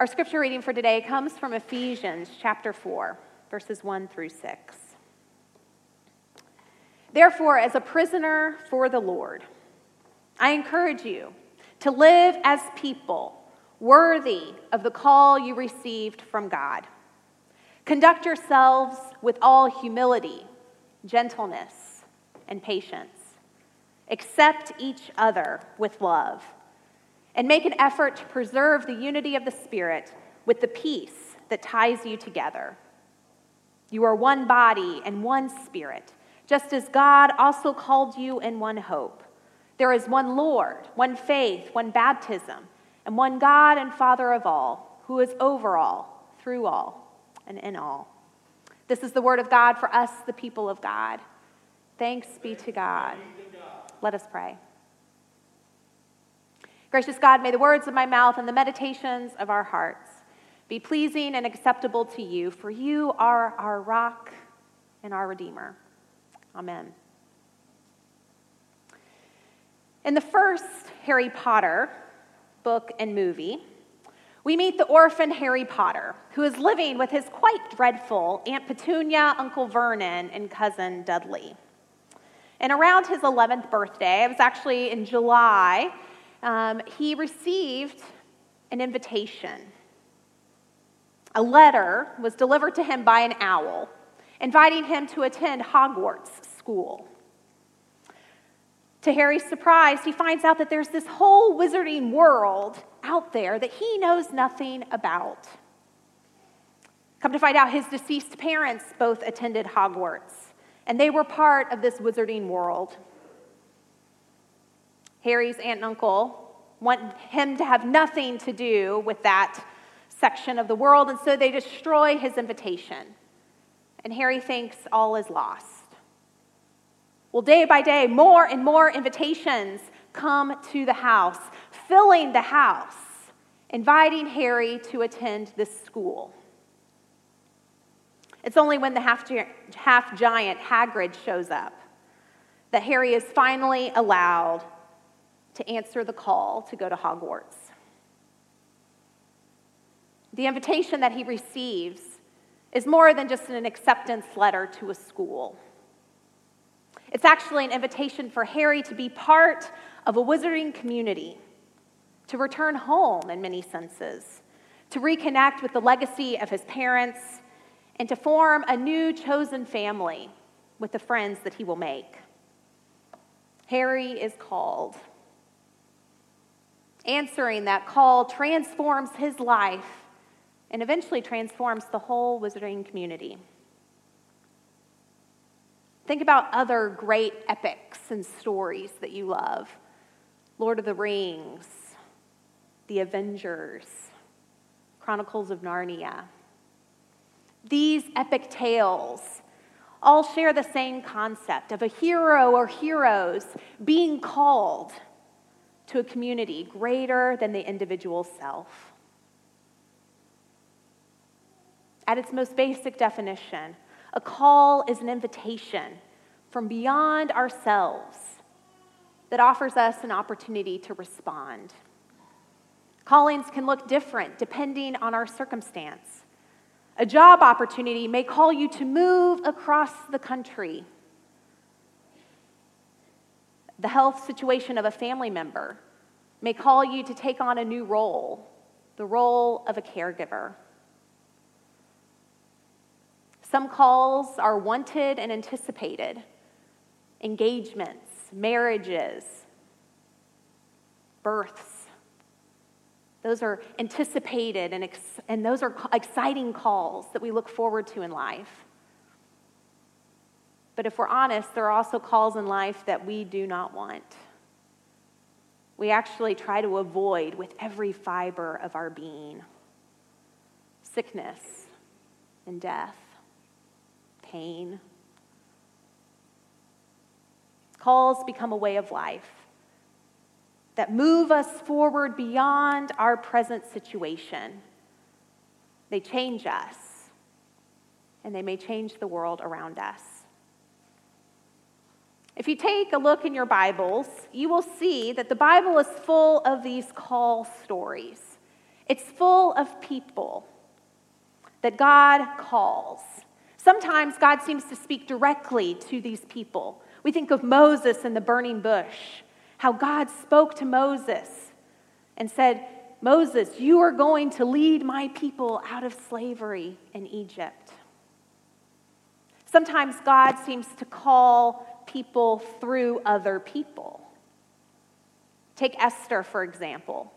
Our scripture reading for today comes from Ephesians chapter 4, verses 1 through 6. Therefore, as a prisoner for the Lord, I encourage you to live as people worthy of the call you received from God. Conduct yourselves with all humility, gentleness, and patience. Accept each other with love and make an effort to preserve the unity of the Spirit with the peace that ties you together. You are one body and one Spirit, just as God also called you in one hope. There is one Lord, one faith, one baptism, and one God and Father of all, who is over all, through all, and in all. This is the word of God for us, the people of God. Thanks be to God. Let us pray. Gracious God, may the words of my mouth and the meditations of our hearts be pleasing and acceptable to you, for you are our rock and our Redeemer. Amen. In the first Harry Potter book and movie, we meet the orphan Harry Potter, who is living with his quite dreadful Aunt Petunia, Uncle Vernon, and cousin Dudley. And around his 11th birthday, it was actually in July um, he received an invitation. A letter was delivered to him by an owl, inviting him to attend Hogwarts school. To Harry's surprise, he finds out that there's this whole wizarding world out there that he knows nothing about. Come to find out, his deceased parents both attended Hogwarts, and they were part of this wizarding world. Harry's aunt and uncle want him to have nothing to do with that section of the world, and so they destroy his invitation. And Harry thinks all is lost. Well, day by day, more and more invitations come to the house, filling the house, inviting Harry to attend this school. It's only when the half, half giant Hagrid shows up that Harry is finally allowed to answer the call to go to Hogwarts. The invitation that he receives is more than just an acceptance letter to a school. It's actually an invitation for Harry to be part of a wizarding community, to return home in many senses, to reconnect with the legacy of his parents, and to form a new chosen family with the friends that he will make. Harry is called. Answering that call transforms his life and eventually transforms the whole wizarding community. Think about other great epics and stories that you love Lord of the Rings, The Avengers, Chronicles of Narnia. These epic tales all share the same concept of a hero or heroes being called to a community greater than the individual self. At its most basic definition, a call is an invitation from beyond ourselves that offers us an opportunity to respond. Callings can look different depending on our circumstance. A job opportunity may call you to move across the country the health situation of a family member may call you to take on a new role, the role of a caregiver. Some calls are wanted and anticipated engagements, marriages, births. Those are anticipated and, ex- and those are exciting calls that we look forward to in life. But if we're honest, there are also calls in life that we do not want. we actually try to avoid with every fiber of our being sickness and death, pain. Calls become a way of life that move us forward beyond our present situation. They change us, and they may change the world around us. If you take a look in your Bibles, you will see that the Bible is full of these call stories. It's full of people that God calls. Sometimes God seems to speak directly to these people. We think of Moses and the burning bush, how God spoke to Moses and said, Moses, you are going to lead my people out of slavery in Egypt. Sometimes God seems to call people through other people. Take Esther, for example.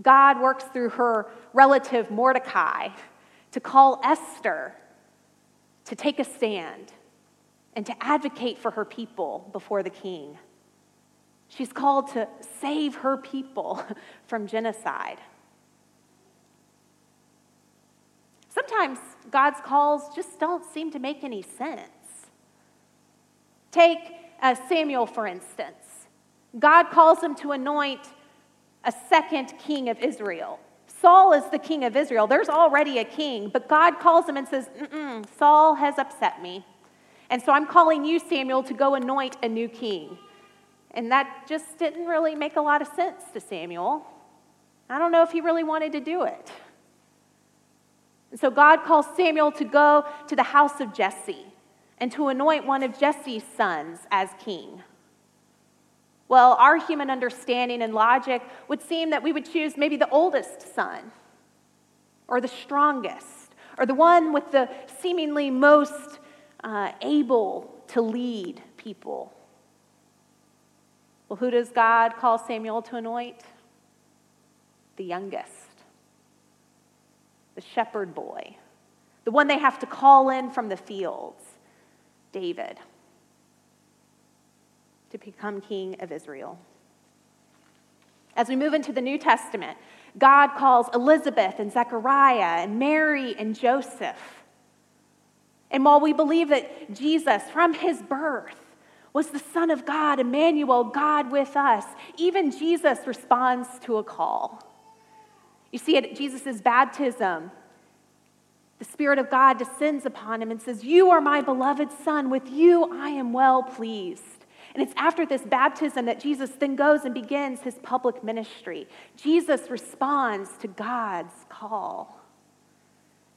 God works through her relative Mordecai to call Esther to take a stand and to advocate for her people before the king. She's called to save her people from genocide. Sometimes God's calls just don't seem to make any sense. Take uh, Samuel, for instance. God calls him to anoint a second king of Israel. Saul is the king of Israel. There's already a king, but God calls him and says, Saul has upset me. And so I'm calling you, Samuel, to go anoint a new king. And that just didn't really make a lot of sense to Samuel. I don't know if he really wanted to do it. And so God calls Samuel to go to the house of Jesse and to anoint one of Jesse's sons as king. Well, our human understanding and logic would seem that we would choose maybe the oldest son, or the strongest, or the one with the seemingly most uh, able to lead people. Well, who does God call Samuel to anoint? The youngest, the shepherd boy, the one they have to call in from the fields, David to become king of Israel. As we move into the New Testament, God calls Elizabeth and Zechariah and Mary and Joseph. And while we believe that Jesus, from his birth, was the Son of God, Emmanuel, God with us, even Jesus responds to a call. You see, at Jesus' baptism, the Spirit of God descends upon him and says, You are my beloved Son. With you I am well pleased. And it's after this baptism that Jesus then goes and begins his public ministry. Jesus responds to God's call.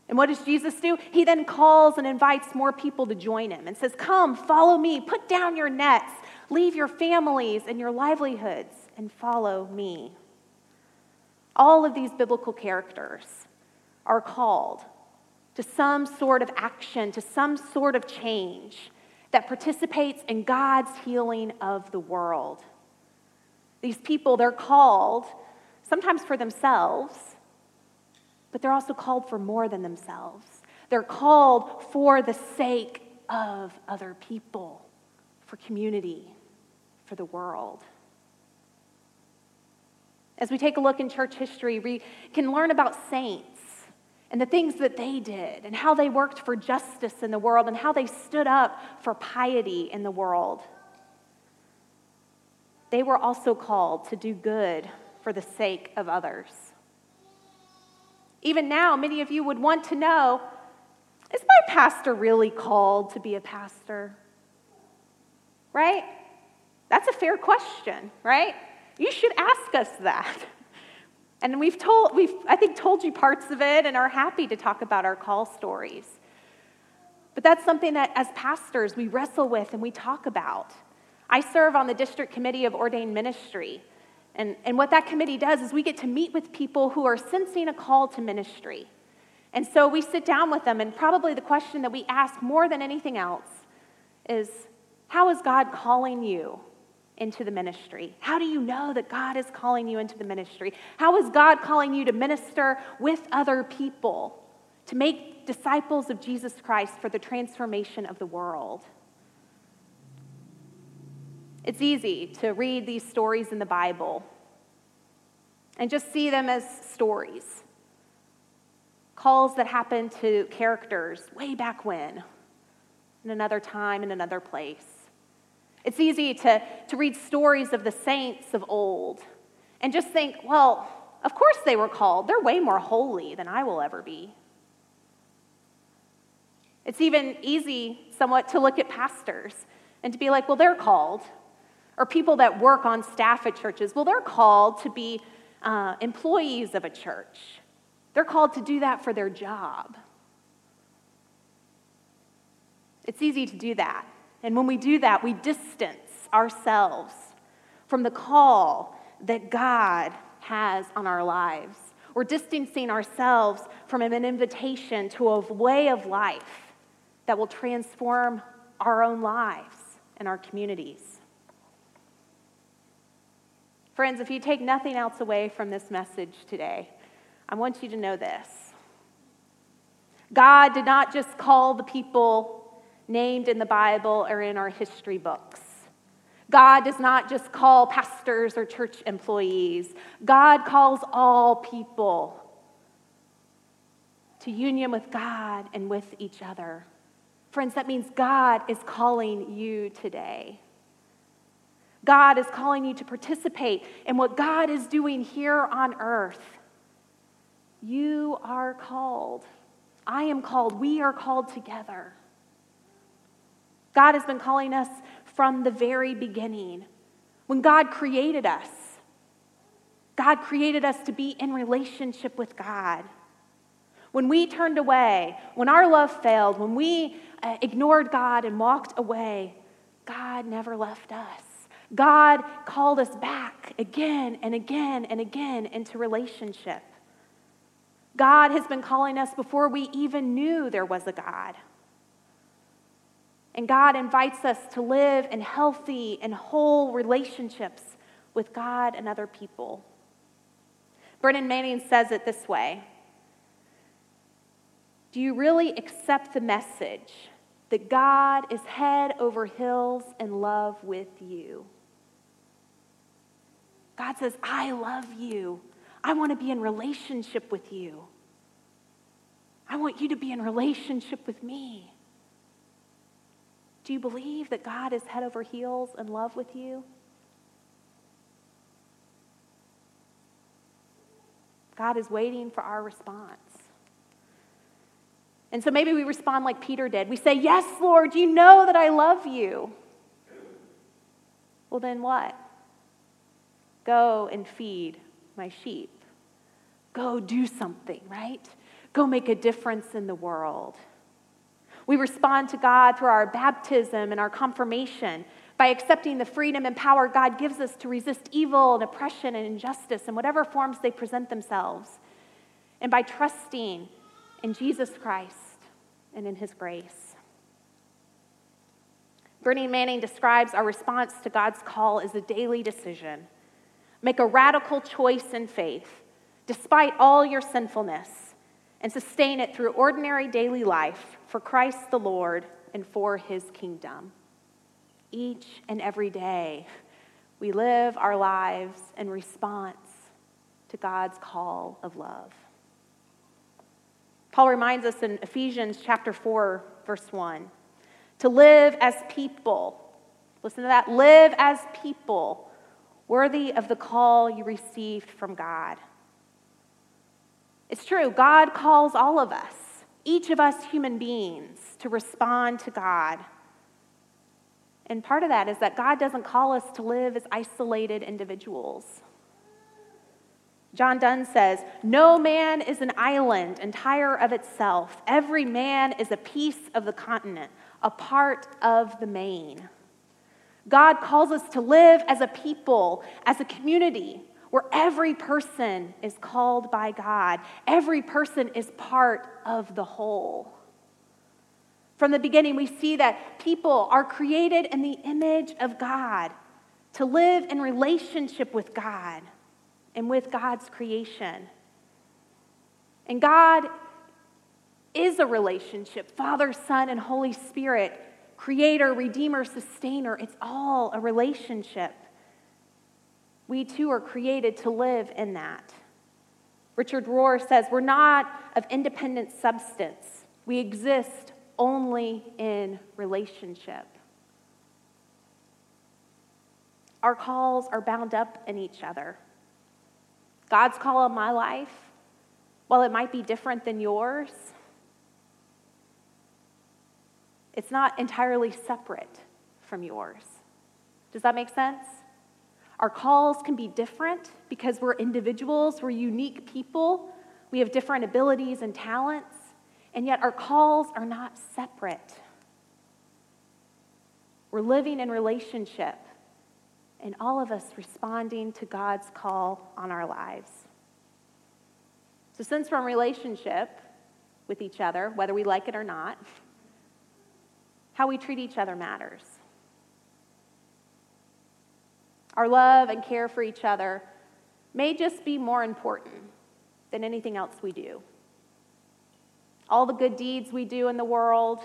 And what does Jesus do? He then calls and invites more people to join him and says, Come, follow me, put down your nets, leave your families and your livelihoods, and follow me. All of these biblical characters are called to some sort of action, to some sort of change that participates in God's healing of the world. These people, they're called sometimes for themselves, but they're also called for more than themselves. They're called for the sake of other people, for community, for the world. As we take a look in church history, we can learn about saints and the things that they did, and how they worked for justice in the world, and how they stood up for piety in the world. They were also called to do good for the sake of others. Even now, many of you would want to know is my pastor really called to be a pastor? Right? That's a fair question, right? You should ask us that. And we've told, we've, I think, told you parts of it and are happy to talk about our call stories. But that's something that as pastors we wrestle with and we talk about. I serve on the district committee of ordained ministry. And, and what that committee does is we get to meet with people who are sensing a call to ministry. And so we sit down with them, and probably the question that we ask more than anything else is How is God calling you into the ministry? How do you know that God is calling you into the ministry? How is God calling you to minister with other people, to make disciples of Jesus Christ for the transformation of the world? It's easy to read these stories in the Bible and just see them as stories. Calls that happen to characters way back when, in another time, in another place. It's easy to, to read stories of the saints of old and just think, well, of course they were called. They're way more holy than I will ever be. It's even easy, somewhat, to look at pastors and to be like, well, they're called. Or people that work on staff at churches, well, they're called to be uh, employees of a church. They're called to do that for their job. It's easy to do that. And when we do that, we distance ourselves from the call that God has on our lives. We're distancing ourselves from an invitation to a way of life that will transform our own lives and our communities. Friends, if you take nothing else away from this message today, I want you to know this. God did not just call the people named in the Bible or in our history books. God does not just call pastors or church employees, God calls all people to union with God and with each other. Friends, that means God is calling you today. God is calling you to participate in what God is doing here on earth. You are called. I am called. We are called together. God has been calling us from the very beginning. When God created us, God created us to be in relationship with God. When we turned away, when our love failed, when we uh, ignored God and walked away, God never left us. God called us back again and again and again into relationship. God has been calling us before we even knew there was a God. And God invites us to live in healthy and whole relationships with God and other people. Brennan Manning says it this way Do you really accept the message that God is head over hills in love with you? God says, I love you. I want to be in relationship with you. I want you to be in relationship with me. Do you believe that God is head over heels in love with you? God is waiting for our response. And so maybe we respond like Peter did. We say, Yes, Lord, you know that I love you. Well, then what? Go and feed my sheep. Go do something, right? Go make a difference in the world. We respond to God through our baptism and our confirmation by accepting the freedom and power God gives us to resist evil and oppression and injustice in whatever forms they present themselves, and by trusting in Jesus Christ and in his grace. Brennan Manning describes our response to God's call as a daily decision. Make a radical choice in faith, despite all your sinfulness and sustain it through ordinary daily life for Christ the Lord and for his kingdom. Each and every day, we live our lives in response to God's call of love. Paul reminds us in Ephesians chapter 4, verse 1, to live as people. Listen to that. Live as people worthy of the call you received from God. It's true, God calls all of us, each of us human beings, to respond to God. And part of that is that God doesn't call us to live as isolated individuals. John Donne says, No man is an island entire of itself. Every man is a piece of the continent, a part of the main. God calls us to live as a people, as a community, where every person is called by God, every person is part of the whole. From the beginning, we see that people are created in the image of God to live in relationship with God and with God's creation. And God is a relationship Father, Son, and Holy Spirit, creator, redeemer, sustainer. It's all a relationship. We too are created to live in that. Richard Rohr says, We're not of independent substance, we exist only in relationship. Our calls are bound up in each other. God's call on my life, while it might be different than yours, it's not entirely separate from yours. Does that make sense? Our calls can be different because we're individuals, we're unique people, we have different abilities and talents, and yet our calls are not separate. We're living in relationship, and all of us responding to God's call on our lives. So, since we're in relationship with each other, whether we like it or not, how we treat each other matters. Our love and care for each other may just be more important than anything else we do. All the good deeds we do in the world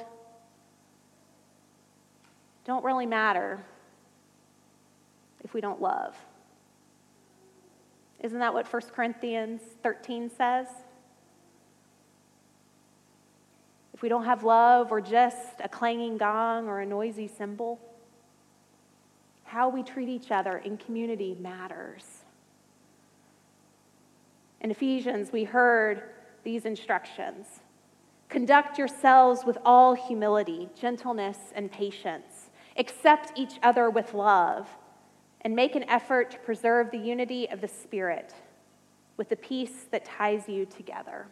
don't really matter if we don't love. Isn't that what 1 Corinthians 13 says? If we don't have love, we're just a clanging gong or a noisy cymbal. How we treat each other in community matters. In Ephesians, we heard these instructions Conduct yourselves with all humility, gentleness, and patience. Accept each other with love, and make an effort to preserve the unity of the Spirit with the peace that ties you together.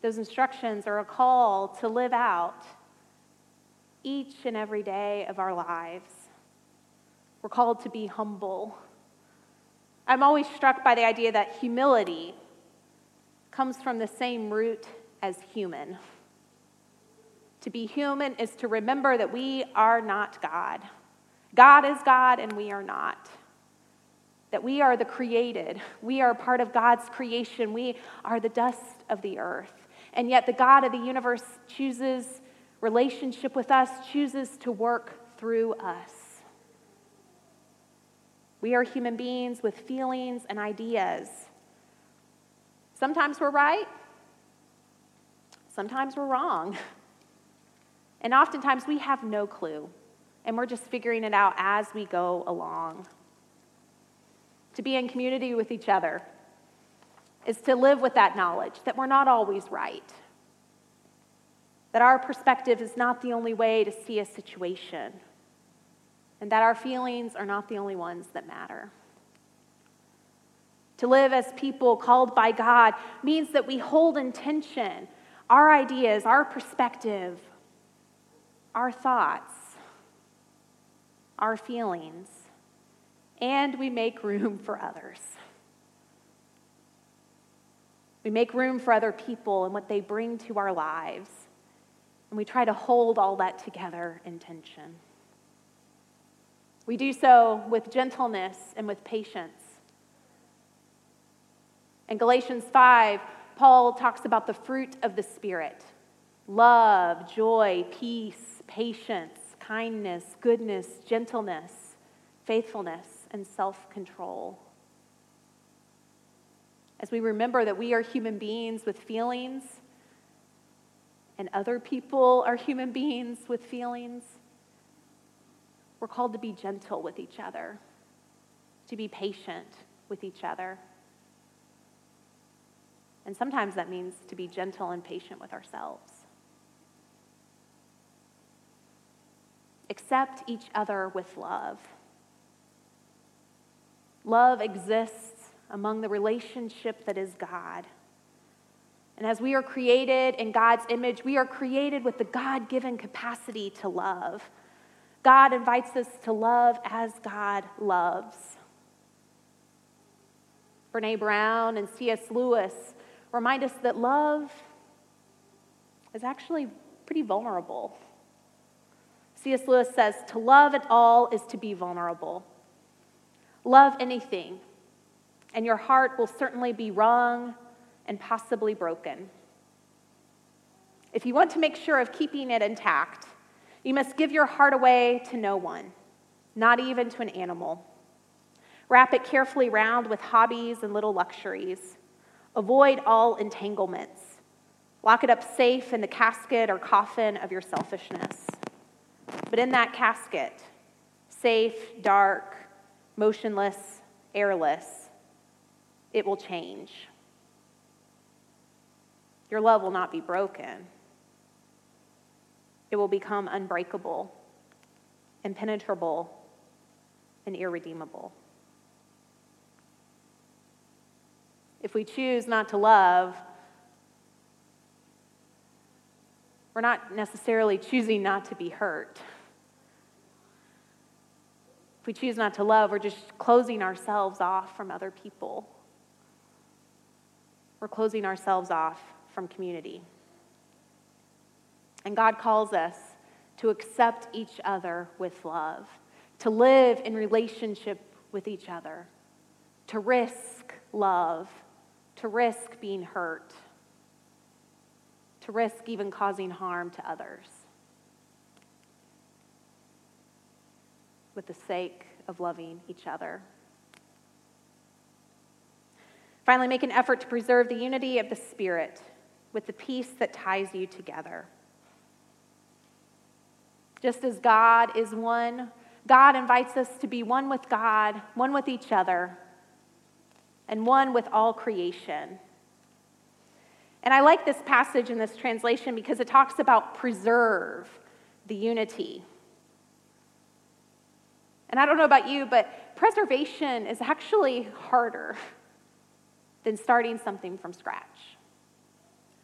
Those instructions are a call to live out each and every day of our lives. We're called to be humble. I'm always struck by the idea that humility comes from the same root as human. To be human is to remember that we are not God. God is God and we are not. That we are the created. We are part of God's creation. We are the dust of the earth. And yet, the God of the universe chooses relationship with us, chooses to work through us. We are human beings with feelings and ideas. Sometimes we're right, sometimes we're wrong. And oftentimes we have no clue, and we're just figuring it out as we go along. To be in community with each other is to live with that knowledge that we're not always right that our perspective is not the only way to see a situation, and that our feelings are not the only ones that matter. To live as people called by God means that we hold in tension our ideas, our perspective, our thoughts, our feelings, and we make room for others. We make room for other people and what they bring to our lives. And we try to hold all that together in tension. We do so with gentleness and with patience. In Galatians 5, Paul talks about the fruit of the Spirit love, joy, peace, patience, kindness, goodness, gentleness, faithfulness, and self control. As we remember that we are human beings with feelings and other people are human beings with feelings. We're called to be gentle with each other, to be patient with each other. And sometimes that means to be gentle and patient with ourselves. Accept each other with love. Love exists among the relationship that is God. And as we are created in God's image, we are created with the God given capacity to love. God invites us to love as God loves. Brene Brown and C.S. Lewis remind us that love is actually pretty vulnerable. C.S. Lewis says, To love at all is to be vulnerable. Love anything, and your heart will certainly be wrung and possibly broken. If you want to make sure of keeping it intact, you must give your heart away to no one. not even to an animal. Wrap it carefully round with hobbies and little luxuries. Avoid all entanglements. Lock it up safe in the casket or coffin of your selfishness. But in that casket, safe, dark, motionless, airless, it will change. Your love will not be broken, it will become unbreakable, impenetrable, and irredeemable. If we choose not to love, we're not necessarily choosing not to be hurt. If we choose not to love, we're just closing ourselves off from other people. We're closing ourselves off from community. And God calls us to accept each other with love, to live in relationship with each other, to risk love to risk being hurt, to risk even causing harm to others with the sake of loving each other. Finally, make an effort to preserve the unity of the Spirit with the peace that ties you together. Just as God is one, God invites us to be one with God, one with each other, and one with all creation. And I like this passage in this translation because it talks about preserve the unity. And I don't know about you, but preservation is actually harder than starting something from scratch.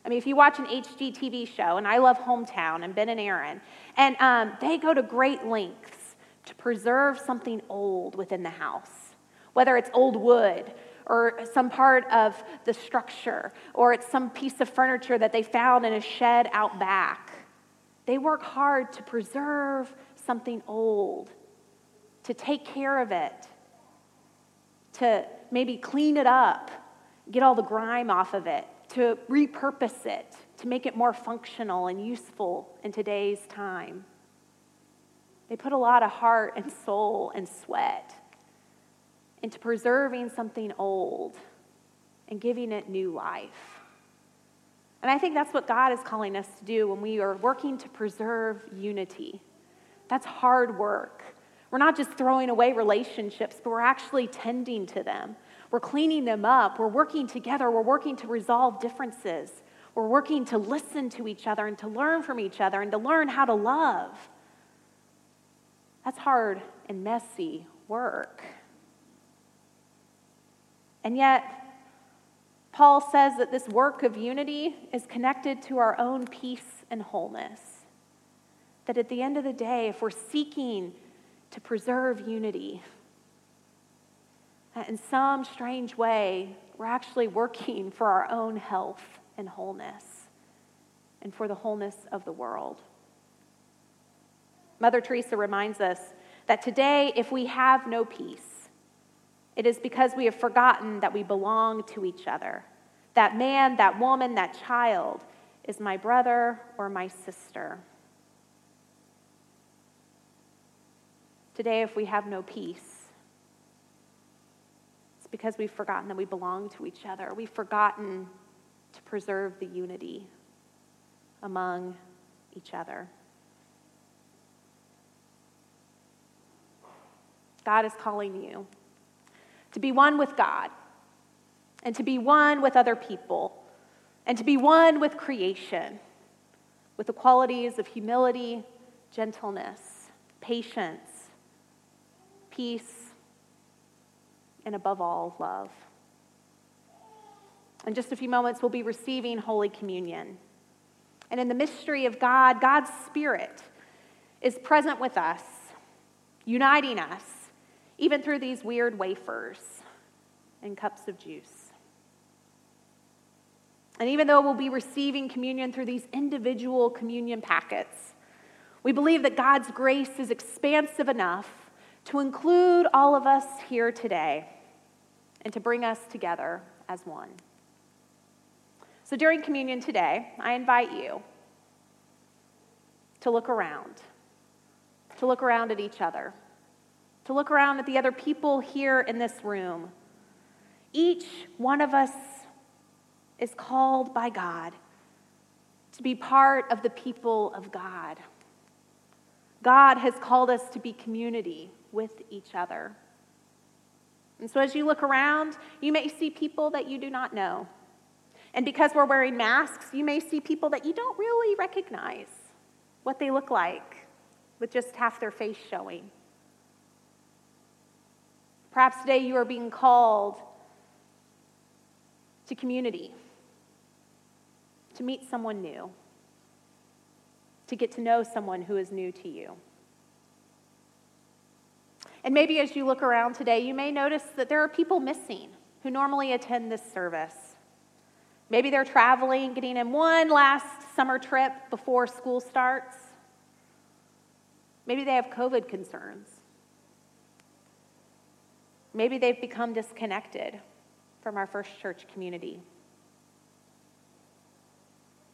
I mean, if you watch an HGTV show, and I love Hometown and Ben and Erin, and um, they go to great lengths to preserve something old within the house, whether it's old wood or some part of the structure, or it's some piece of furniture that they found in a shed out back. They work hard to preserve something old, to take care of it, to maybe clean it up, get all the grime off of it, to repurpose it, to make it more functional and useful in today's time. They put a lot of heart and soul and sweat into preserving something old and giving it new life. And I think that's what God is calling us to do when we are working to preserve unity. That's hard work. We're not just throwing away relationships, but we're actually tending to them. We're cleaning them up. We're working together. We're working to resolve differences. We're working to listen to each other and to learn from each other and to learn how to love. That's hard and messy work. And yet, Paul says that this work of unity is connected to our own peace and wholeness. That at the end of the day, if we're seeking to preserve unity, that in some strange way, we're actually working for our own health and wholeness and for the wholeness of the world. Mother Teresa reminds us that today, if we have no peace, it is because we have forgotten that we belong to each other. That man, that woman, that child is my brother or my sister. Today, if we have no peace, because we've forgotten that we belong to each other. We've forgotten to preserve the unity among each other. God is calling you to be one with God, and to be one with other people, and to be one with creation, with the qualities of humility, gentleness, patience, peace, and above all, love. In just a few moments, we'll be receiving Holy Communion. And in the mystery of God, God's Spirit is present with us, uniting us even through these weird wafers and cups of juice. And even though we'll be receiving communion through these individual communion packets, we believe that God's grace is expansive enough to include all of us here today and to bring us together as one. So during communion today, I invite you to look around, to look around at each other to look around at the other people here in this room. Each one of us is called by God to be part of the people of God. God has called us to be community with each other. And so, as you look around, you may see people that you do not know. And because we're wearing masks, you may see people that you don't really recognize what they look like with just half their face showing. Perhaps today you are being called to community, to meet someone new, to get to know someone who is new to you. And maybe as you look around today, you may notice that there are people missing who normally attend this service. Maybe they're traveling, getting in one last summer trip before school starts. Maybe they have COVID concerns. Maybe they've become disconnected from our first church community.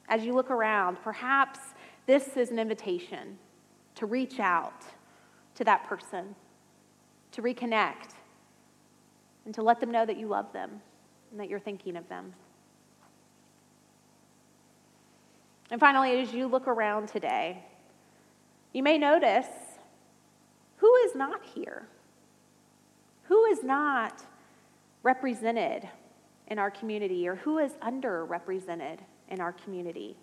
As you look around, perhaps this is an invitation to reach out to that person to reconnect, and to let them know that you love them and that you're thinking of them. And finally, as you look around today, you may notice who is not here? Who is not represented in our community or who is underrepresented in our community?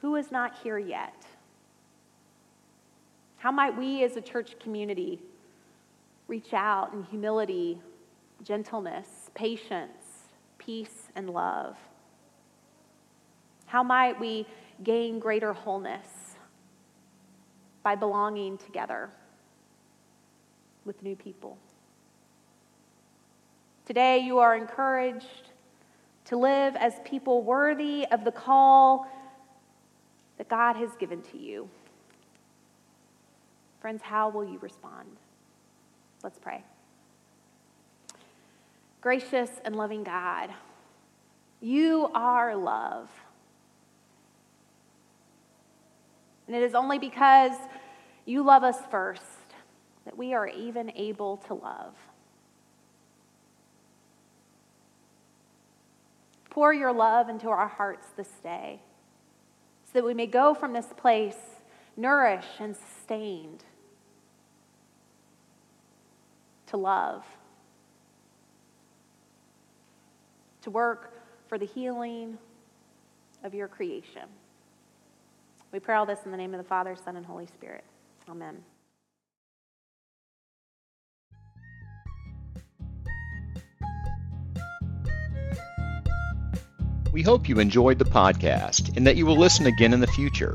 Who is not here yet? How might we as a church community reach out in humility, gentleness, patience, peace, and love? How might we gain greater wholeness by belonging together with new people? Today, you are encouraged to live as people worthy of the call that God has given to you. Friends, how will you respond? Let's pray. Gracious and loving God, you are love. And it is only because you love us first that we are even able to love. Pour your love into our hearts this day so that we may go from this place nourished and sustained to love, to work for the healing of your creation. We pray all this in the name of the Father, Son, and Holy Spirit. Amen. We hope you enjoyed the podcast and that you will listen again in the future.